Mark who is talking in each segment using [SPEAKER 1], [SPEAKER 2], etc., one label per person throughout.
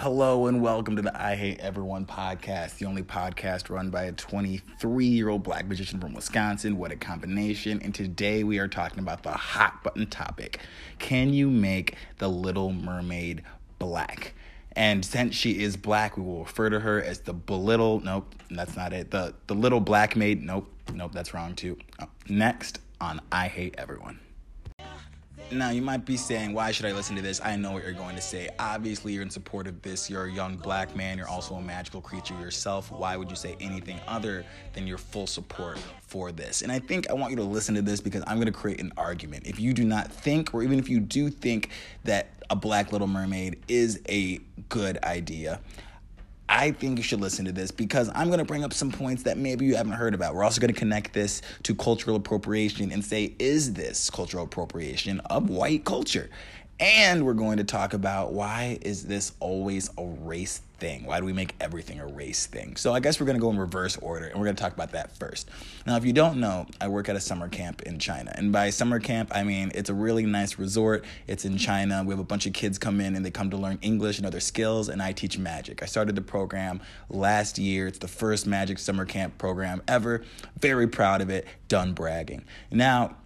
[SPEAKER 1] Hello and welcome to the I Hate Everyone podcast, the only podcast run by a 23 year old black magician from Wisconsin. What a combination. And today we are talking about the hot button topic Can you make the Little Mermaid black? And since she is black, we will refer to her as the belittle. Nope, that's not it. The the little black maid. Nope, nope, that's wrong too. Next on I Hate Everyone. Now, you might be saying, why should I listen to this? I know what you're going to say. Obviously, you're in support of this. You're a young black man. You're also a magical creature yourself. Why would you say anything other than your full support for this? And I think I want you to listen to this because I'm going to create an argument. If you do not think, or even if you do think that a Black Little Mermaid is a good idea, I think you should listen to this because I'm going to bring up some points that maybe you haven't heard about. We're also going to connect this to cultural appropriation and say, is this cultural appropriation of white culture? And we're going to talk about why is this always a race thing? Why do we make everything a race thing? So I guess we're going to go in reverse order and we're going to talk about that first. Now, if you don't know, I work at a summer camp in China. And by summer camp, I mean it's a really nice resort. It's in China. We have a bunch of kids come in and they come to learn English and other skills and I teach magic. I started the program last year. It's the first magic summer camp program ever. Very proud of it. Done bragging. Now,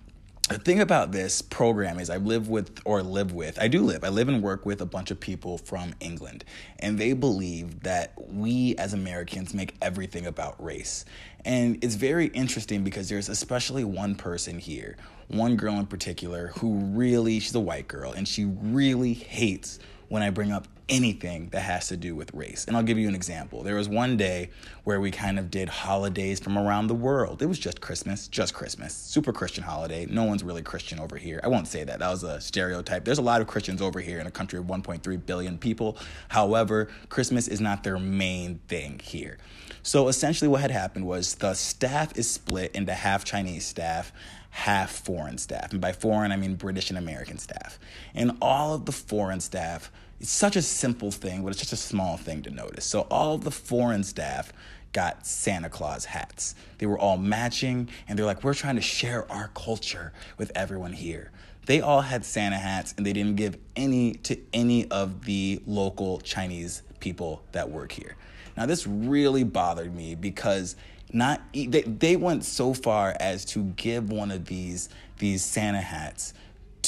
[SPEAKER 1] the thing about this program is I live with or live with I do live I live and work with a bunch of people from England and they believe that we as Americans make everything about race. And it's very interesting because there's especially one person here one girl in particular who really she's a white girl and she really hates when I bring up anything that has to do with race. And I'll give you an example. There was one day where we kind of did holidays from around the world. It was just Christmas, just Christmas. Super Christian holiday. No one's really Christian over here. I won't say that. That was a stereotype. There's a lot of Christians over here in a country of 1.3 billion people. However, Christmas is not their main thing here. So essentially, what had happened was the staff is split into half Chinese staff, half foreign staff. And by foreign, I mean British and American staff. And all of the foreign staff, it's such a simple thing, but it's just a small thing to notice. So all the foreign staff got Santa Claus hats. They were all matching, and they're like, we're trying to share our culture with everyone here. They all had Santa hats, and they didn't give any to any of the local Chinese people that work here. Now, this really bothered me because not they, they went so far as to give one of these these Santa hats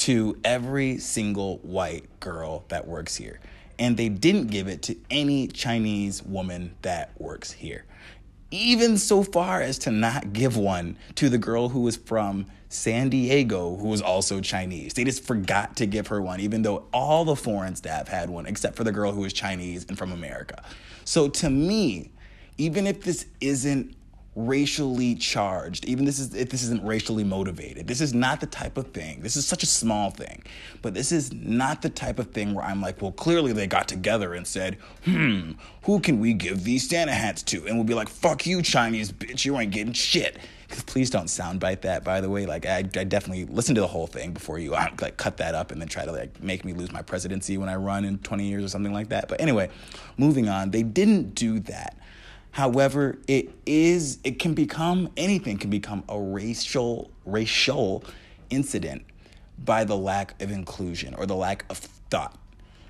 [SPEAKER 1] to every single white girl that works here. And they didn't give it to any Chinese woman that works here. Even so far as to not give one to the girl who was from San Diego, who was also Chinese. They just forgot to give her one, even though all the foreign staff had one, except for the girl who was Chinese and from America. So to me, even if this isn't racially charged. Even this is if this isn't racially motivated. This is not the type of thing this is such a small thing but this is not the type of thing where i'm like well clearly they got together and said hmm who can we give these santa hats to? And we'll be like fuck you chinese bitch you ain't getting shit. Please don't soundbite that by the way. Like I, I definitely listen to the whole thing before you uh, like cut that up and then try to like make me lose my presidency when i run in 20 years or something like that. But anyway moving on they didn't do that However, it is it can become anything can become a racial racial incident by the lack of inclusion or the lack of thought.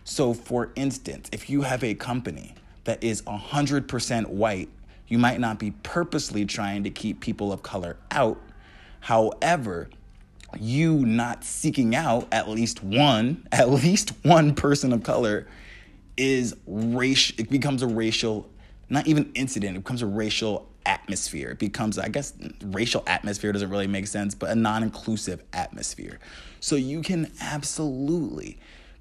[SPEAKER 1] So for instance, if you have a company that is 100% white, you might not be purposely trying to keep people of color out. However, you not seeking out at least one, at least one person of color is racial it becomes a racial not even incident, it becomes a racial atmosphere. It becomes, I guess, racial atmosphere doesn't really make sense, but a non inclusive atmosphere. So you can absolutely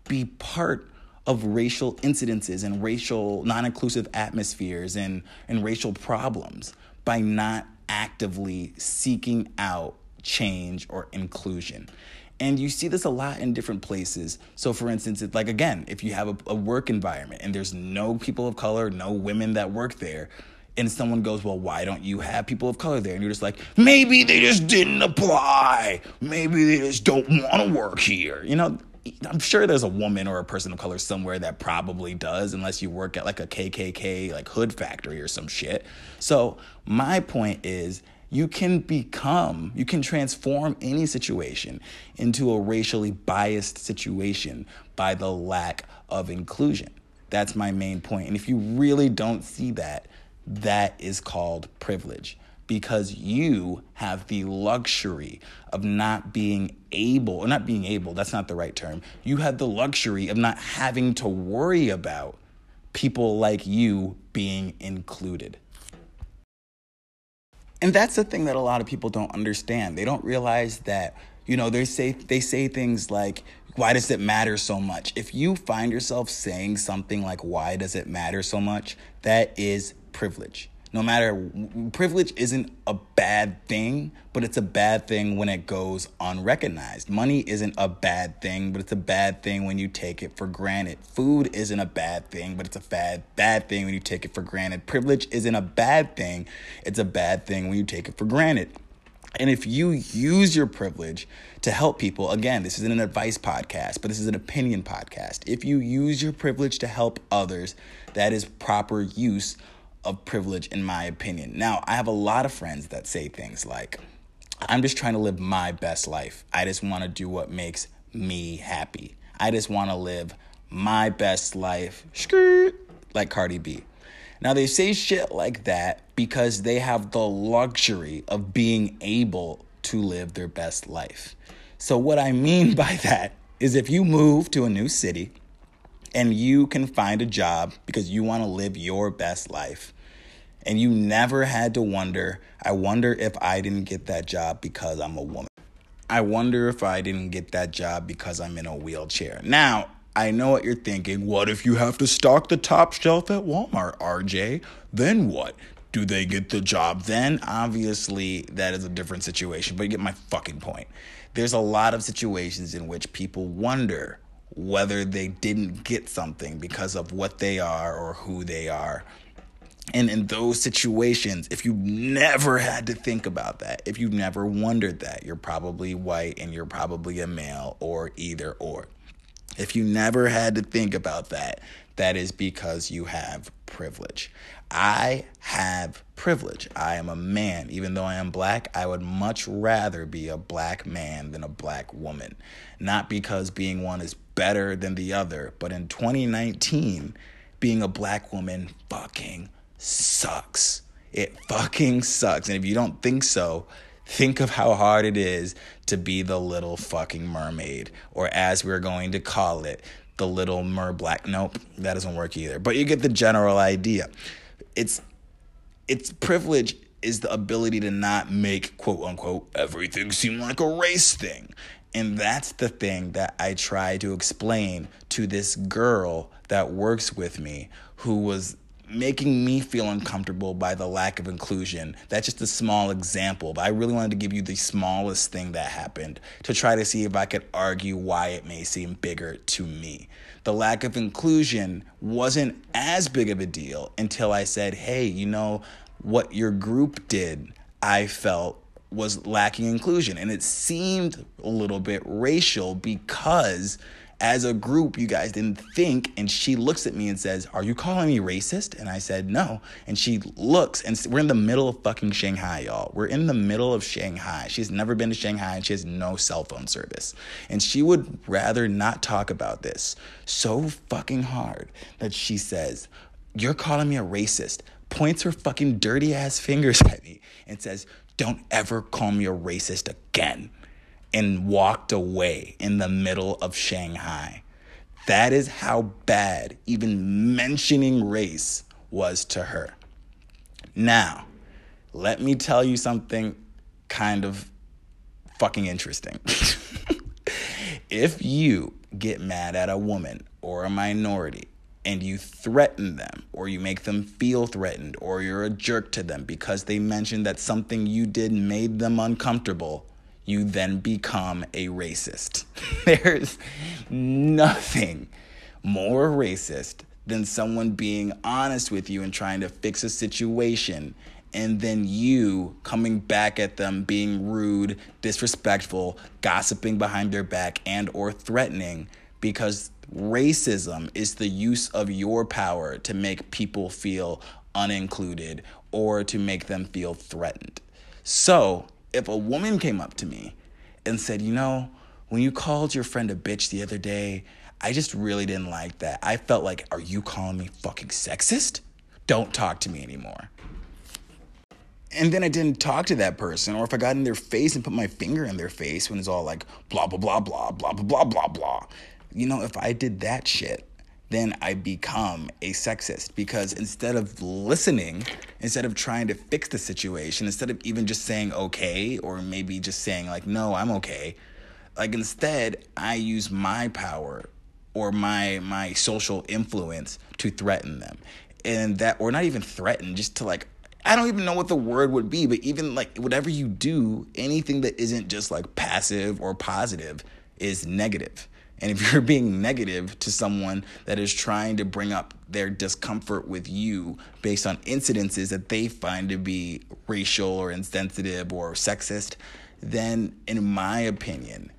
[SPEAKER 1] be part of racial incidences and racial non inclusive atmospheres and, and racial problems by not actively seeking out change or inclusion. And you see this a lot in different places. So, for instance, it's like again, if you have a, a work environment and there's no people of color, no women that work there, and someone goes, Well, why don't you have people of color there? And you're just like, Maybe they just didn't apply. Maybe they just don't want to work here. You know, I'm sure there's a woman or a person of color somewhere that probably does, unless you work at like a KKK, like hood factory or some shit. So, my point is, you can become, you can transform any situation into a racially biased situation by the lack of inclusion. That's my main point. And if you really don't see that, that is called privilege because you have the luxury of not being able, or not being able, that's not the right term. You have the luxury of not having to worry about people like you being included. And that's the thing that a lot of people don't understand. They don't realize that, you know, they say they say things like why does it matter so much? If you find yourself saying something like why does it matter so much, that is privilege no matter privilege isn't a bad thing, but it's a bad thing when it goes unrecognized. Money isn't a bad thing, but it's a bad thing when you take it for granted. Food isn't a bad thing, but it's a bad bad thing when you take it for granted. Privilege isn't a bad thing, it's a bad thing when you take it for granted. And if you use your privilege to help people, again, this isn't an advice podcast, but this is an opinion podcast. If you use your privilege to help others, that is proper use of privilege, in my opinion. Now, I have a lot of friends that say things like, I'm just trying to live my best life. I just want to do what makes me happy. I just want to live my best life, like Cardi B. Now, they say shit like that because they have the luxury of being able to live their best life. So, what I mean by that is if you move to a new city and you can find a job because you want to live your best life, and you never had to wonder, I wonder if I didn't get that job because I'm a woman. I wonder if I didn't get that job because I'm in a wheelchair. Now, I know what you're thinking. What if you have to stock the top shelf at Walmart, RJ? Then what? Do they get the job then? Obviously, that is a different situation, but you get my fucking point. There's a lot of situations in which people wonder whether they didn't get something because of what they are or who they are and in those situations, if you never had to think about that, if you never wondered that, you're probably white and you're probably a male or either or. If you never had to think about that, that is because you have privilege. I have privilege. I am a man. Even though I am black, I would much rather be a black man than a black woman. Not because being one is better than the other, but in 2019, being a black woman fucking sucks. It fucking sucks. And if you don't think so, think of how hard it is to be the little fucking mermaid, or as we're going to call it, the little mer black. Nope, that doesn't work either. But you get the general idea. It's it's privilege is the ability to not make quote unquote everything seem like a race thing. And that's the thing that I try to explain to this girl that works with me who was making me feel uncomfortable by the lack of inclusion. That's just a small example, but I really wanted to give you the smallest thing that happened to try to see if I could argue why it may seem bigger to me. The lack of inclusion wasn't as big of a deal until I said, hey, you know, what your group did, I felt was lacking inclusion. And it seemed a little bit racial because as a group, you guys didn't think. And she looks at me and says, Are you calling me racist? And I said, No. And she looks, and we're in the middle of fucking Shanghai, y'all. We're in the middle of Shanghai. She's never been to Shanghai and she has no cell phone service. And she would rather not talk about this so fucking hard that she says, You're calling me a racist. Points her fucking dirty ass fingers at me and says, Don't ever call me a racist again and walked away in the middle of Shanghai. That is how bad even mentioning race was to her. Now, let me tell you something kind of fucking interesting. if you get mad at a woman or a minority and you threaten them or you make them feel threatened or you're a jerk to them because they mentioned that something you did made them uncomfortable, you then become a racist. There's nothing more racist than someone being honest with you and trying to fix a situation and then you coming back at them being rude, disrespectful, gossiping behind their back and or threatening because racism is the use of your power to make people feel unincluded or to make them feel threatened. So, if a woman came up to me and said, You know, when you called your friend a bitch the other day, I just really didn't like that. I felt like, are you calling me fucking sexist? Don't talk to me anymore. And then I didn't talk to that person, or if I got in their face and put my finger in their face when it's all like blah, blah, blah, blah, blah, blah, blah, blah, blah. You know, if I did that shit, then I become a sexist because instead of listening, instead of trying to fix the situation, instead of even just saying okay, or maybe just saying like, no, I'm okay, like instead, I use my power or my my social influence to threaten them. And that or not even threaten, just to like I don't even know what the word would be, but even like whatever you do, anything that isn't just like passive or positive is negative. And if you're being negative to someone that is trying to bring up their discomfort with you based on incidences that they find to be racial or insensitive or sexist, then in my opinion,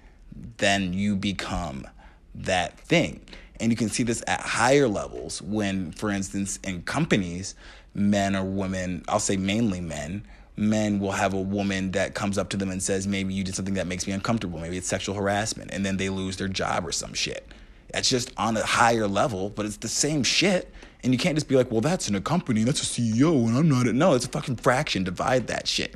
[SPEAKER 1] then you become that thing. And you can see this at higher levels when, for instance, in companies, men or women, I'll say mainly men, men will have a woman that comes up to them and says, maybe you did something that makes me uncomfortable. Maybe it's sexual harassment. And then they lose their job or some shit. That's just on a higher level, but it's the same shit. And you can't just be like, well, that's in a company, that's a CEO, and I'm not. A-. No, it's a fucking fraction. Divide that shit.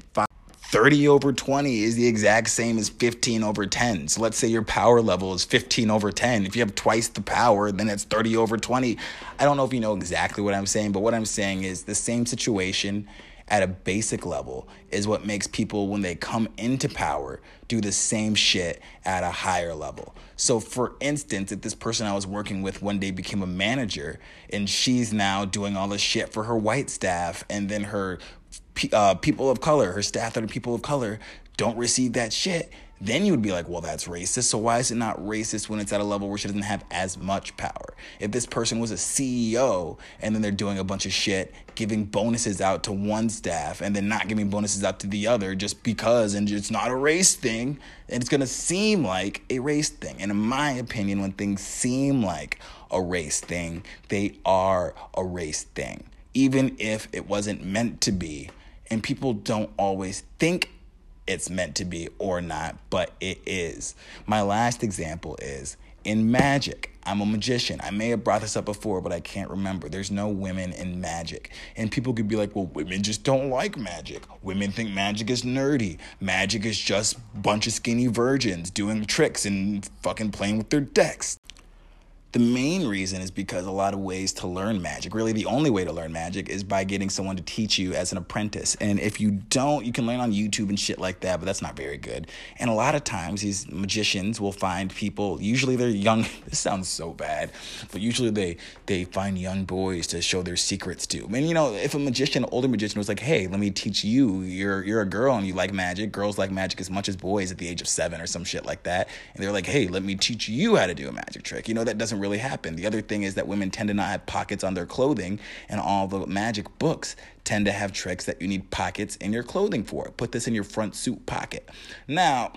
[SPEAKER 1] 30 over 20 is the exact same as 15 over 10. So let's say your power level is 15 over 10. If you have twice the power, then it's 30 over 20. I don't know if you know exactly what I'm saying, but what I'm saying is the same situation at a basic level is what makes people, when they come into power, do the same shit at a higher level. So, for instance, if this person I was working with one day became a manager and she's now doing all this shit for her white staff, and then her uh, people of color, her staff that are people of color, don't receive that shit, then you would be like, well, that's racist. So why is it not racist when it's at a level where she doesn't have as much power? If this person was a CEO and then they're doing a bunch of shit, giving bonuses out to one staff and then not giving bonuses out to the other just because, and it's not a race thing, and it's gonna seem like a race thing. And in my opinion, when things seem like a race thing, they are a race thing, even if it wasn't meant to be. And people don't always think it's meant to be or not, but it is. My last example is in magic. I'm a magician. I may have brought this up before, but I can't remember. There's no women in magic. And people could be like, well, women just don't like magic. Women think magic is nerdy. Magic is just bunch of skinny virgins doing tricks and fucking playing with their decks. The main reason is because a lot of ways to learn magic, really the only way to learn magic is by getting someone to teach you as an apprentice. And if you don't, you can learn on YouTube and shit like that, but that's not very good. And a lot of times these magicians will find people, usually they're young, this sounds so bad, but usually they they find young boys to show their secrets to. Mean, you know, if a magician, older magician was like, "Hey, let me teach you. You're you're a girl and you like magic. Girls like magic as much as boys at the age of 7 or some shit like that." And they're like, "Hey, let me teach you how to do a magic trick." You know, that doesn't really happen. The other thing is that women tend to not have pockets on their clothing, and all the magic books tend to have tricks that you need pockets in your clothing for. Put this in your front suit pocket. Now,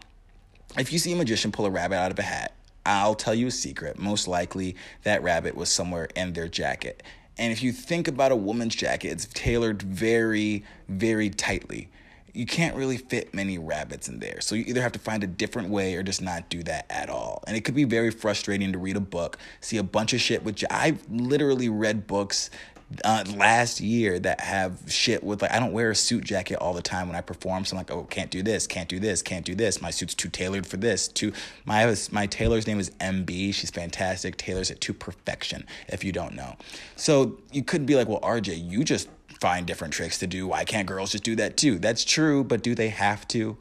[SPEAKER 1] if you see a magician pull a rabbit out of a hat, I'll tell you a secret. Most likely, that rabbit was somewhere in their jacket. And if you think about a woman's jacket, it's tailored very, very tightly you can't really fit many rabbits in there. So you either have to find a different way or just not do that at all. And it could be very frustrating to read a book, see a bunch of shit, which I've literally read books uh, last year that have shit with like I don't wear a suit jacket all the time when I perform. So I'm like, oh, can't do this, can't do this, can't do this. My suit's too tailored for this. Too my my tailor's name is MB. She's fantastic. Tailors it to perfection. If you don't know, so you could be like, well, RJ, you just find different tricks to do. Why can't girls just do that too? That's true, but do they have to?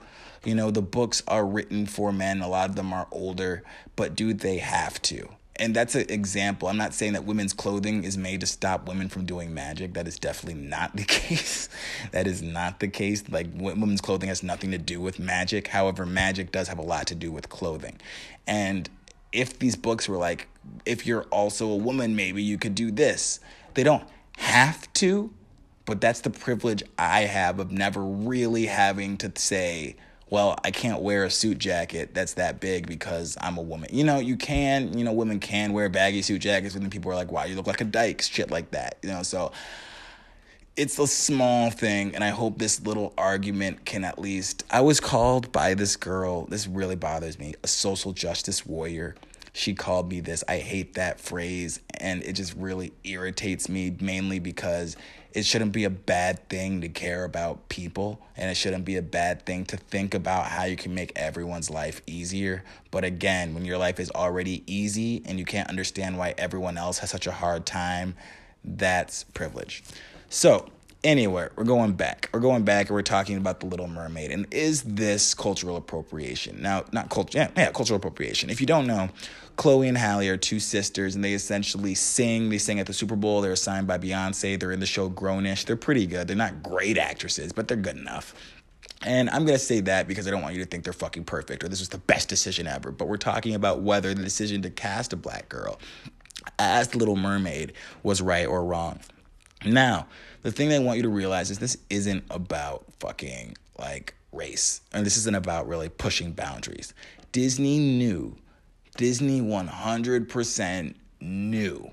[SPEAKER 1] You know, the books are written for men, a lot of them are older, but do they have to? And that's an example. I'm not saying that women's clothing is made to stop women from doing magic. That is definitely not the case. that is not the case. Like, women's clothing has nothing to do with magic. However, magic does have a lot to do with clothing. And if these books were like, if you're also a woman, maybe you could do this, they don't have to, but that's the privilege I have of never really having to say, well, I can't wear a suit jacket that's that big because I'm a woman. You know, you can, you know, women can wear baggy suit jackets, and then people are like, wow, you look like a dyke, shit like that. You know, so it's a small thing, and I hope this little argument can at least. I was called by this girl, this really bothers me, a social justice warrior she called me this. I hate that phrase and it just really irritates me mainly because it shouldn't be a bad thing to care about people and it shouldn't be a bad thing to think about how you can make everyone's life easier. But again, when your life is already easy and you can't understand why everyone else has such a hard time, that's privilege. So, anyway, we're going back. We're going back and we're talking about the Little Mermaid. And is this cultural appropriation? Now, not culture, yeah, yeah, cultural appropriation. If you don't know, Chloe and Halle are two sisters, and they essentially sing. They sing at the Super Bowl. They're signed by Beyonce. They're in the show Grownish. They're pretty good. They're not great actresses, but they're good enough. And I'm going to say that because I don't want you to think they're fucking perfect or this was the best decision ever. But we're talking about whether the decision to cast a black girl as the Little Mermaid was right or wrong. Now, the thing they want you to realize is this isn't about fucking like race. And this isn't about really pushing boundaries. Disney knew, Disney 100% knew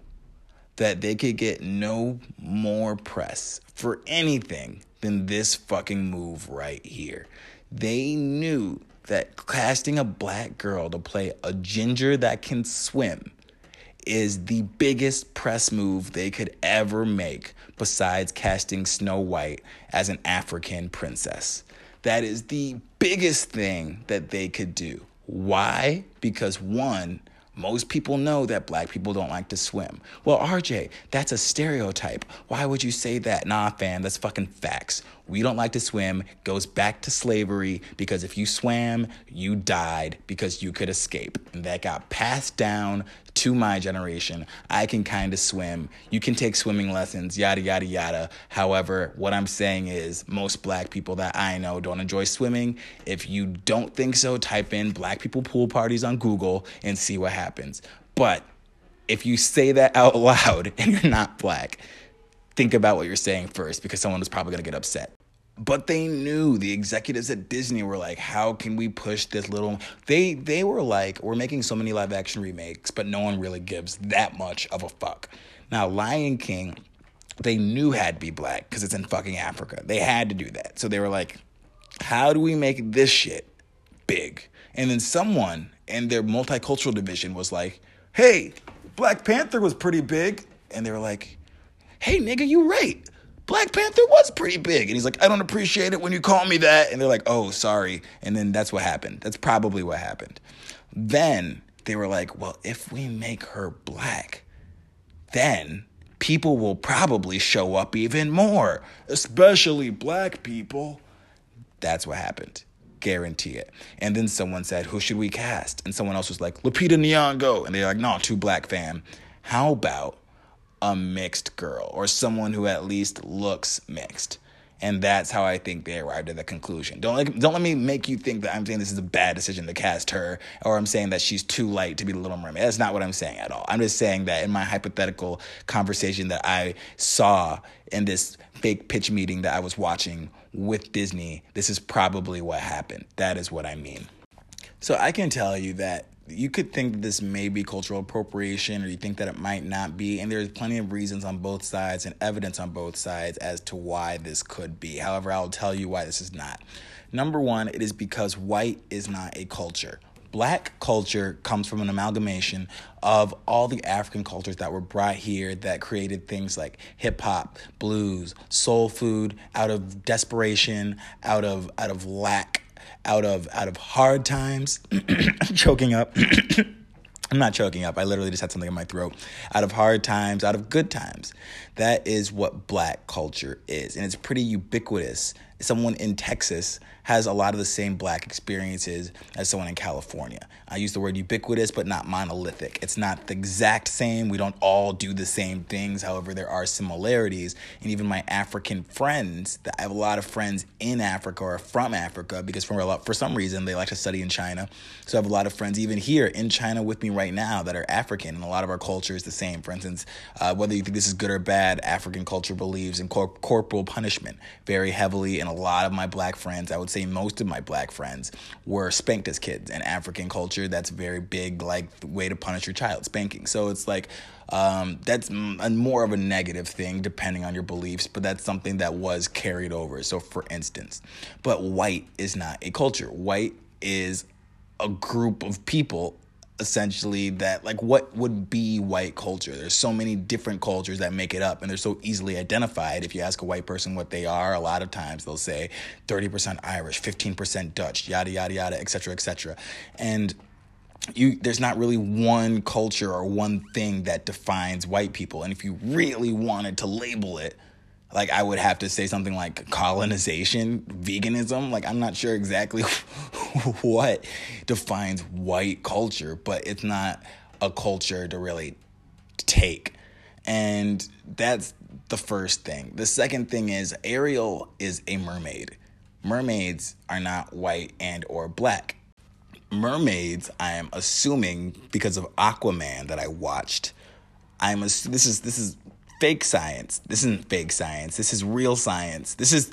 [SPEAKER 1] that they could get no more press for anything than this fucking move right here. They knew that casting a black girl to play a ginger that can swim is the biggest press move they could ever make besides casting Snow White as an African princess. That is the biggest thing that they could do. Why? Because one, most people know that black people don't like to swim. Well, RJ, that's a stereotype. Why would you say that? Nah, fam, that's fucking facts. We don't like to swim goes back to slavery because if you swam, you died because you could escape. And that got passed down to my generation. I can kind of swim. You can take swimming lessons, yada, yada, yada. However, what I'm saying is most black people that I know don't enjoy swimming. If you don't think so, type in black people pool parties on Google and see what happens. But if you say that out loud and you're not black, think about what you're saying first because someone is probably going to get upset but they knew the executives at Disney were like, how can we push this little they they were like, we're making so many live action remakes, but no one really gives that much of a fuck. Now, Lion King, they knew had to be black because it's in fucking Africa. They had to do that. So they were like, how do we make this shit big? And then someone in their multicultural division was like, hey, Black Panther was pretty big. And they were like, hey, nigga, you right Black Panther was pretty big. And he's like, I don't appreciate it when you call me that. And they're like, oh, sorry. And then that's what happened. That's probably what happened. Then they were like, well, if we make her black, then people will probably show up even more, especially black people. That's what happened. Guarantee it. And then someone said, Who should we cast? And someone else was like, Lupita Nyong'o. And they're like, No, too black, fam. How about a mixed girl or someone who at least looks mixed. And that's how I think they arrived at the conclusion. Don't let, don't let me make you think that I'm saying this is a bad decision to cast her or I'm saying that she's too light to be the Little Mermaid. That's not what I'm saying at all. I'm just saying that in my hypothetical conversation that I saw in this fake pitch meeting that I was watching with Disney, this is probably what happened. That is what I mean. So I can tell you that you could think this may be cultural appropriation or you think that it might not be and there's plenty of reasons on both sides and evidence on both sides as to why this could be. However i'll tell you why this is not. Number one it is because white is not a culture. Black culture comes from an amalgamation of all the African cultures that were brought here that created things like hip hop, blues, soul food out of desperation, out of out of lack out of out of hard times, choking up. I'm not choking up. I literally just had something in my throat. Out of hard times, out of good times. That is what black culture is. And it's pretty ubiquitous. Someone in Texas has a lot of the same black experiences as someone in California. I use the word ubiquitous, but not monolithic. It's not the exact same. We don't all do the same things. However, there are similarities. And even my African friends, I have a lot of friends in Africa or from Africa because for, lot, for some reason they like to study in China. So I have a lot of friends even here in China with me right now that are African. And a lot of our culture is the same. For instance, uh, whether you think this is good or bad, African culture believes in cor- corporal punishment very heavily. And a lot of my black friends, I would say, say most of my black friends were spanked as kids. In African culture, that's very big, like way to punish your child, spanking. So it's like um, that's a, more of a negative thing depending on your beliefs, but that's something that was carried over. So for instance, but white is not a culture. White is a group of people essentially that like what would be white culture? There's so many different cultures that make it up and they're so easily identified. If you ask a white person what they are a lot of times they'll say 30% irish 15% dutch yada yada yada etc etc and you there's not really one culture or one thing that defines white people. And if you really wanted to label it like I would have to say something like colonization, veganism. Like I'm not sure exactly what defines white culture, but it's not a culture to really take. And that's the first thing. The second thing is Ariel is a mermaid. Mermaids are not white and or black. Mermaids, I am assuming because of Aquaman that I watched. I'm a, this is this is fake science. This isn't fake science. This is real science. This is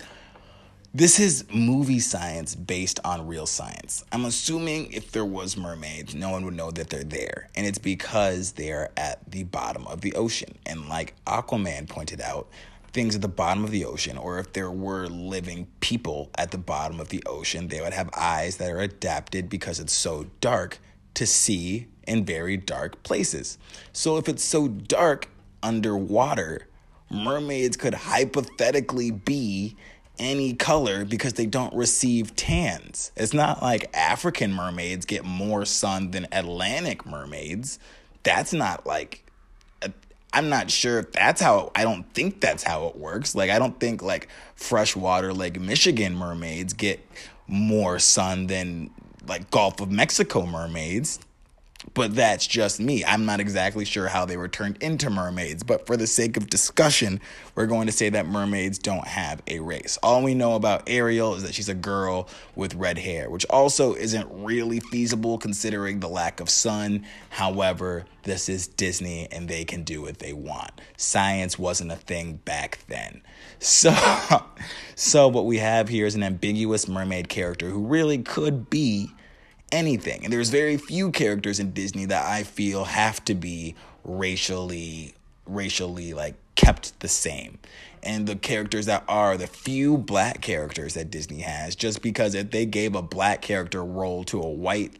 [SPEAKER 1] this is movie science based on real science. I'm assuming if there was mermaids, no one would know that they're there. And it's because they're at the bottom of the ocean. And like Aquaman pointed out, things at the bottom of the ocean, or if there were living people at the bottom of the ocean, they would have eyes that are adapted because it's so dark to see in very dark places. So if it's so dark, underwater, mermaids could hypothetically be any color because they don't receive tans. It's not like African mermaids get more sun than Atlantic mermaids. That's not like I'm not sure if that's how I don't think that's how it works. Like I don't think like freshwater like Michigan mermaids get more sun than like Gulf of Mexico mermaids but that's just me. I'm not exactly sure how they were turned into mermaids, but for the sake of discussion, we're going to say that mermaids don't have a race. All we know about Ariel is that she's a girl with red hair, which also isn't really feasible considering the lack of sun. However, this is Disney and they can do what they want. Science wasn't a thing back then. So so what we have here is an ambiguous mermaid character who really could be anything. And there's very few characters in Disney that I feel have to be racially racially like kept the same. And the characters that are the few black characters that Disney has, just because if they gave a black character role to a white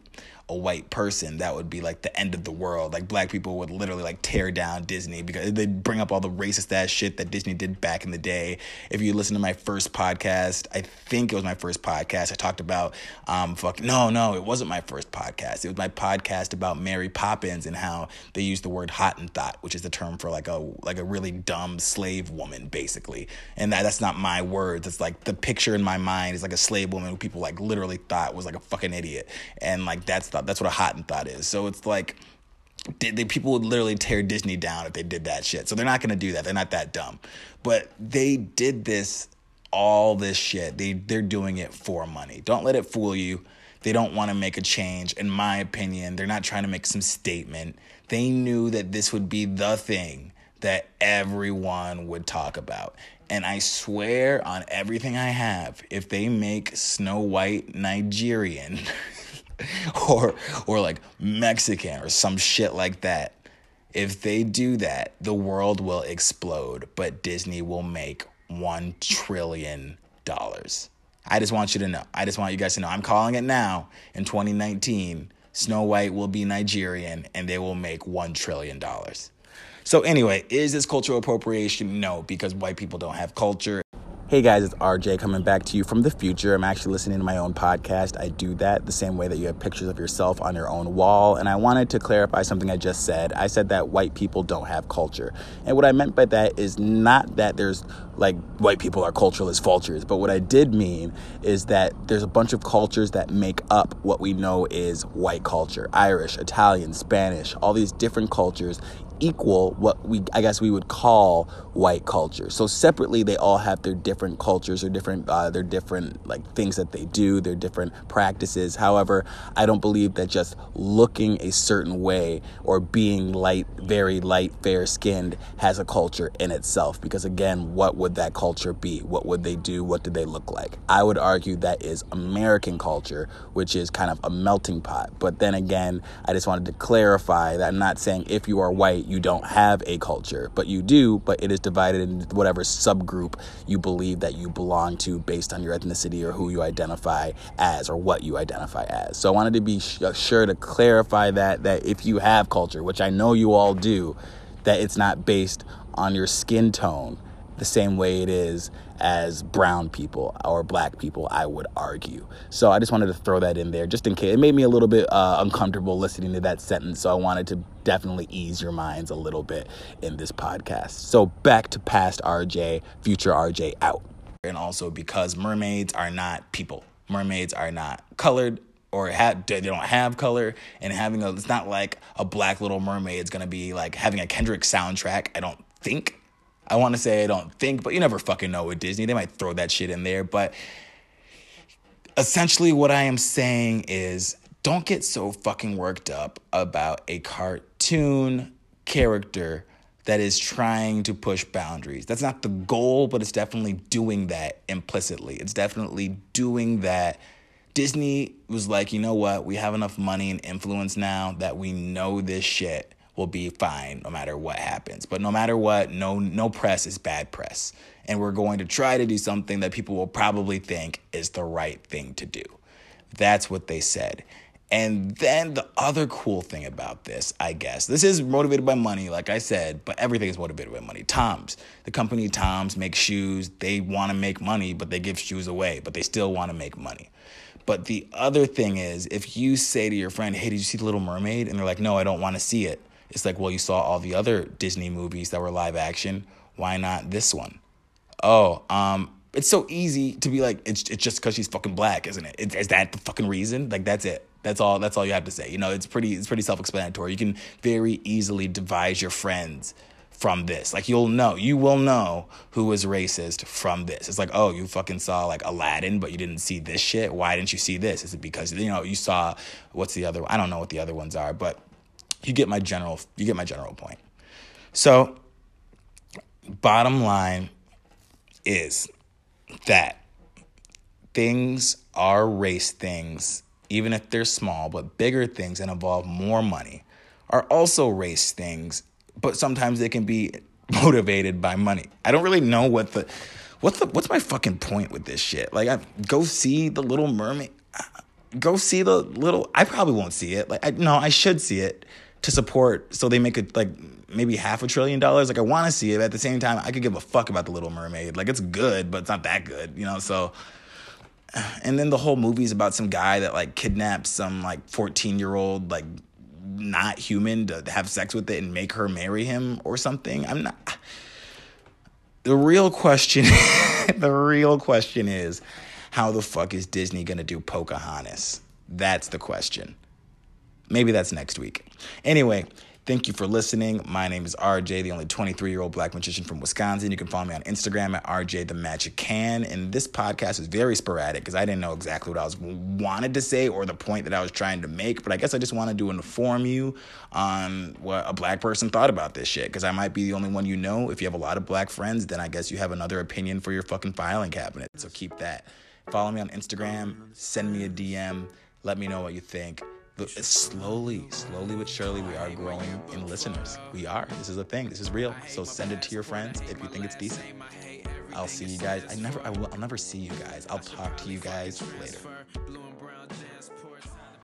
[SPEAKER 1] a white person, that would be like the end of the world. Like black people would literally like tear down Disney because they bring up all the racist ass shit that Disney did back in the day. If you listen to my first podcast, I think it was my first podcast. I talked about um fuck no, no, it wasn't my first podcast. It was my podcast about Mary Poppins and how they used the word Hottentot, which is the term for like a like a really dumb slave woman, basically. And that that's not my words. It's like the picture in my mind is like a slave woman who people like literally thought was like a fucking idiot. And like that's thought. That's what a Hottentot is. So it's like they, people would literally tear Disney down if they did that shit. So they're not going to do that. They're not that dumb. But they did this all this shit. They they're doing it for money. Don't let it fool you. They don't want to make a change in my opinion. They're not trying to make some statement. They knew that this would be the thing that everyone would talk about. And I swear on everything I have, if they make Snow White Nigerian or or like Mexican or some shit like that. If they do that, the world will explode, but Disney will make 1 trillion dollars. I just want you to know. I just want you guys to know. I'm calling it now in 2019. Snow White will be Nigerian and they will make $1 trillion. So, anyway, is this cultural appropriation? No, because white people don't have culture. Hey guys, it's RJ coming back to you from the future. I'm actually listening to my own podcast. I do that the same way that you have pictures of yourself on your own wall. And I wanted to clarify something I just said. I said that white people don't have culture. And what I meant by that is not that there's like white people are cultureless vultures, but what I did mean is that there's a bunch of cultures that make up what we know is white culture Irish, Italian, Spanish, all these different cultures equal what we I guess we would call white culture. So separately, they all have their different cultures or different uh, their different like things that they do, their different practices. However, I don't believe that just looking a certain way or being light, very light, fair skinned has a culture in itself. Because again, what would that culture be? What would they do? What do they look like? I would argue that is American culture, which is kind of a melting pot. But then again, I just wanted to clarify that I'm not saying if you are white you don't have a culture, but you do, but it is divided into whatever subgroup you believe that you belong to based on your ethnicity or who you identify as or what you identify as. So I wanted to be uh, sure to clarify that that if you have culture, which I know you all do, that it's not based on your skin tone the same way it is as brown people or black people, I would argue. So I just wanted to throw that in there just in case. It made me a little bit uh, uncomfortable listening to that sentence. So I wanted to definitely ease your minds a little bit in this podcast. So back to past RJ, future RJ out. And also because mermaids are not people, mermaids are not colored or have, they don't have color and having a it's not like a black little mermaid is gonna be like having a kendrick soundtrack i don't think I want to say I don't think, but you never fucking know with Disney. They might throw that shit in there. But essentially, what I am saying is don't get so fucking worked up about a cartoon character that is trying to push boundaries. That's not the goal, but it's definitely doing that implicitly. It's definitely doing that. Disney was like, you know what? We have enough money and influence now that we know this shit will be fine no matter what happens. But no matter what, no no press is bad press. And we're going to try to do something that people will probably think is the right thing to do. That's what they said. And then the other cool thing about this, I guess, this is motivated by money, like I said, but everything is motivated by money. Tom's, the company Tom's makes shoes. They want to make money, but they give shoes away, but they still want to make money. But the other thing is, if you say to your friend, hey, did you see The Little Mermaid? And they're like, no, I don't want to see it. It's like, well, you saw all the other Disney movies that were live action. Why not this one? Oh, um, it's so easy to be like, it's it's just because she's fucking black, isn't it? Is that the fucking reason? Like that's it. That's all. That's all you have to say. You know, it's pretty. It's pretty self-explanatory. You can very easily devise your friends from this. Like you'll know, you will know who is racist from this. It's like, oh, you fucking saw like Aladdin, but you didn't see this shit. Why didn't you see this? Is it because you know you saw what's the other? I don't know what the other ones are, but you get my general you get my general point. So bottom line is that things are race things, even if they're small, but bigger things and involve more money are also race things, but sometimes they can be motivated by money. I don't really know what the what's the what's my fucking point with this shit? Like I go see the little mermaid go see the little I probably won't see it. Like I no, I should see it to support so they make it like maybe half a trillion dollars. Like i want to see it at the same time i could give a fuck about the little mermaid. Like it's good but it's not that good you know so. And then the whole movie's about some guy that like kidnaps some like 14 year old like not human to have sex with it and make her marry him or something. I'm not the real question the real question is how the fuck is disney gonna do pocahontas? That's the question maybe that's next week. Anyway, thank you for listening. My name is RJ, the only 23 year old black magician from Wisconsin. You can follow me on Instagram at RJ the Magic Can. And this podcast is very sporadic because I didn't know exactly what I was wanted to say or the point that I was trying to make. But I guess I just wanted to inform you on what a black person thought about this shit because I might be the only one you know. If you have a lot of black friends, then I guess you have another opinion for your fucking filing cabinet. So keep that. Follow me on Instagram, send me a DM, let me know what you think slowly, slowly but surely, we are growing in listeners. We are. This is a thing. This is real. So send it to your friends if you think it's decent. I'll see you guys. I never, I will, I'll never see you guys. I'll talk to you guys later.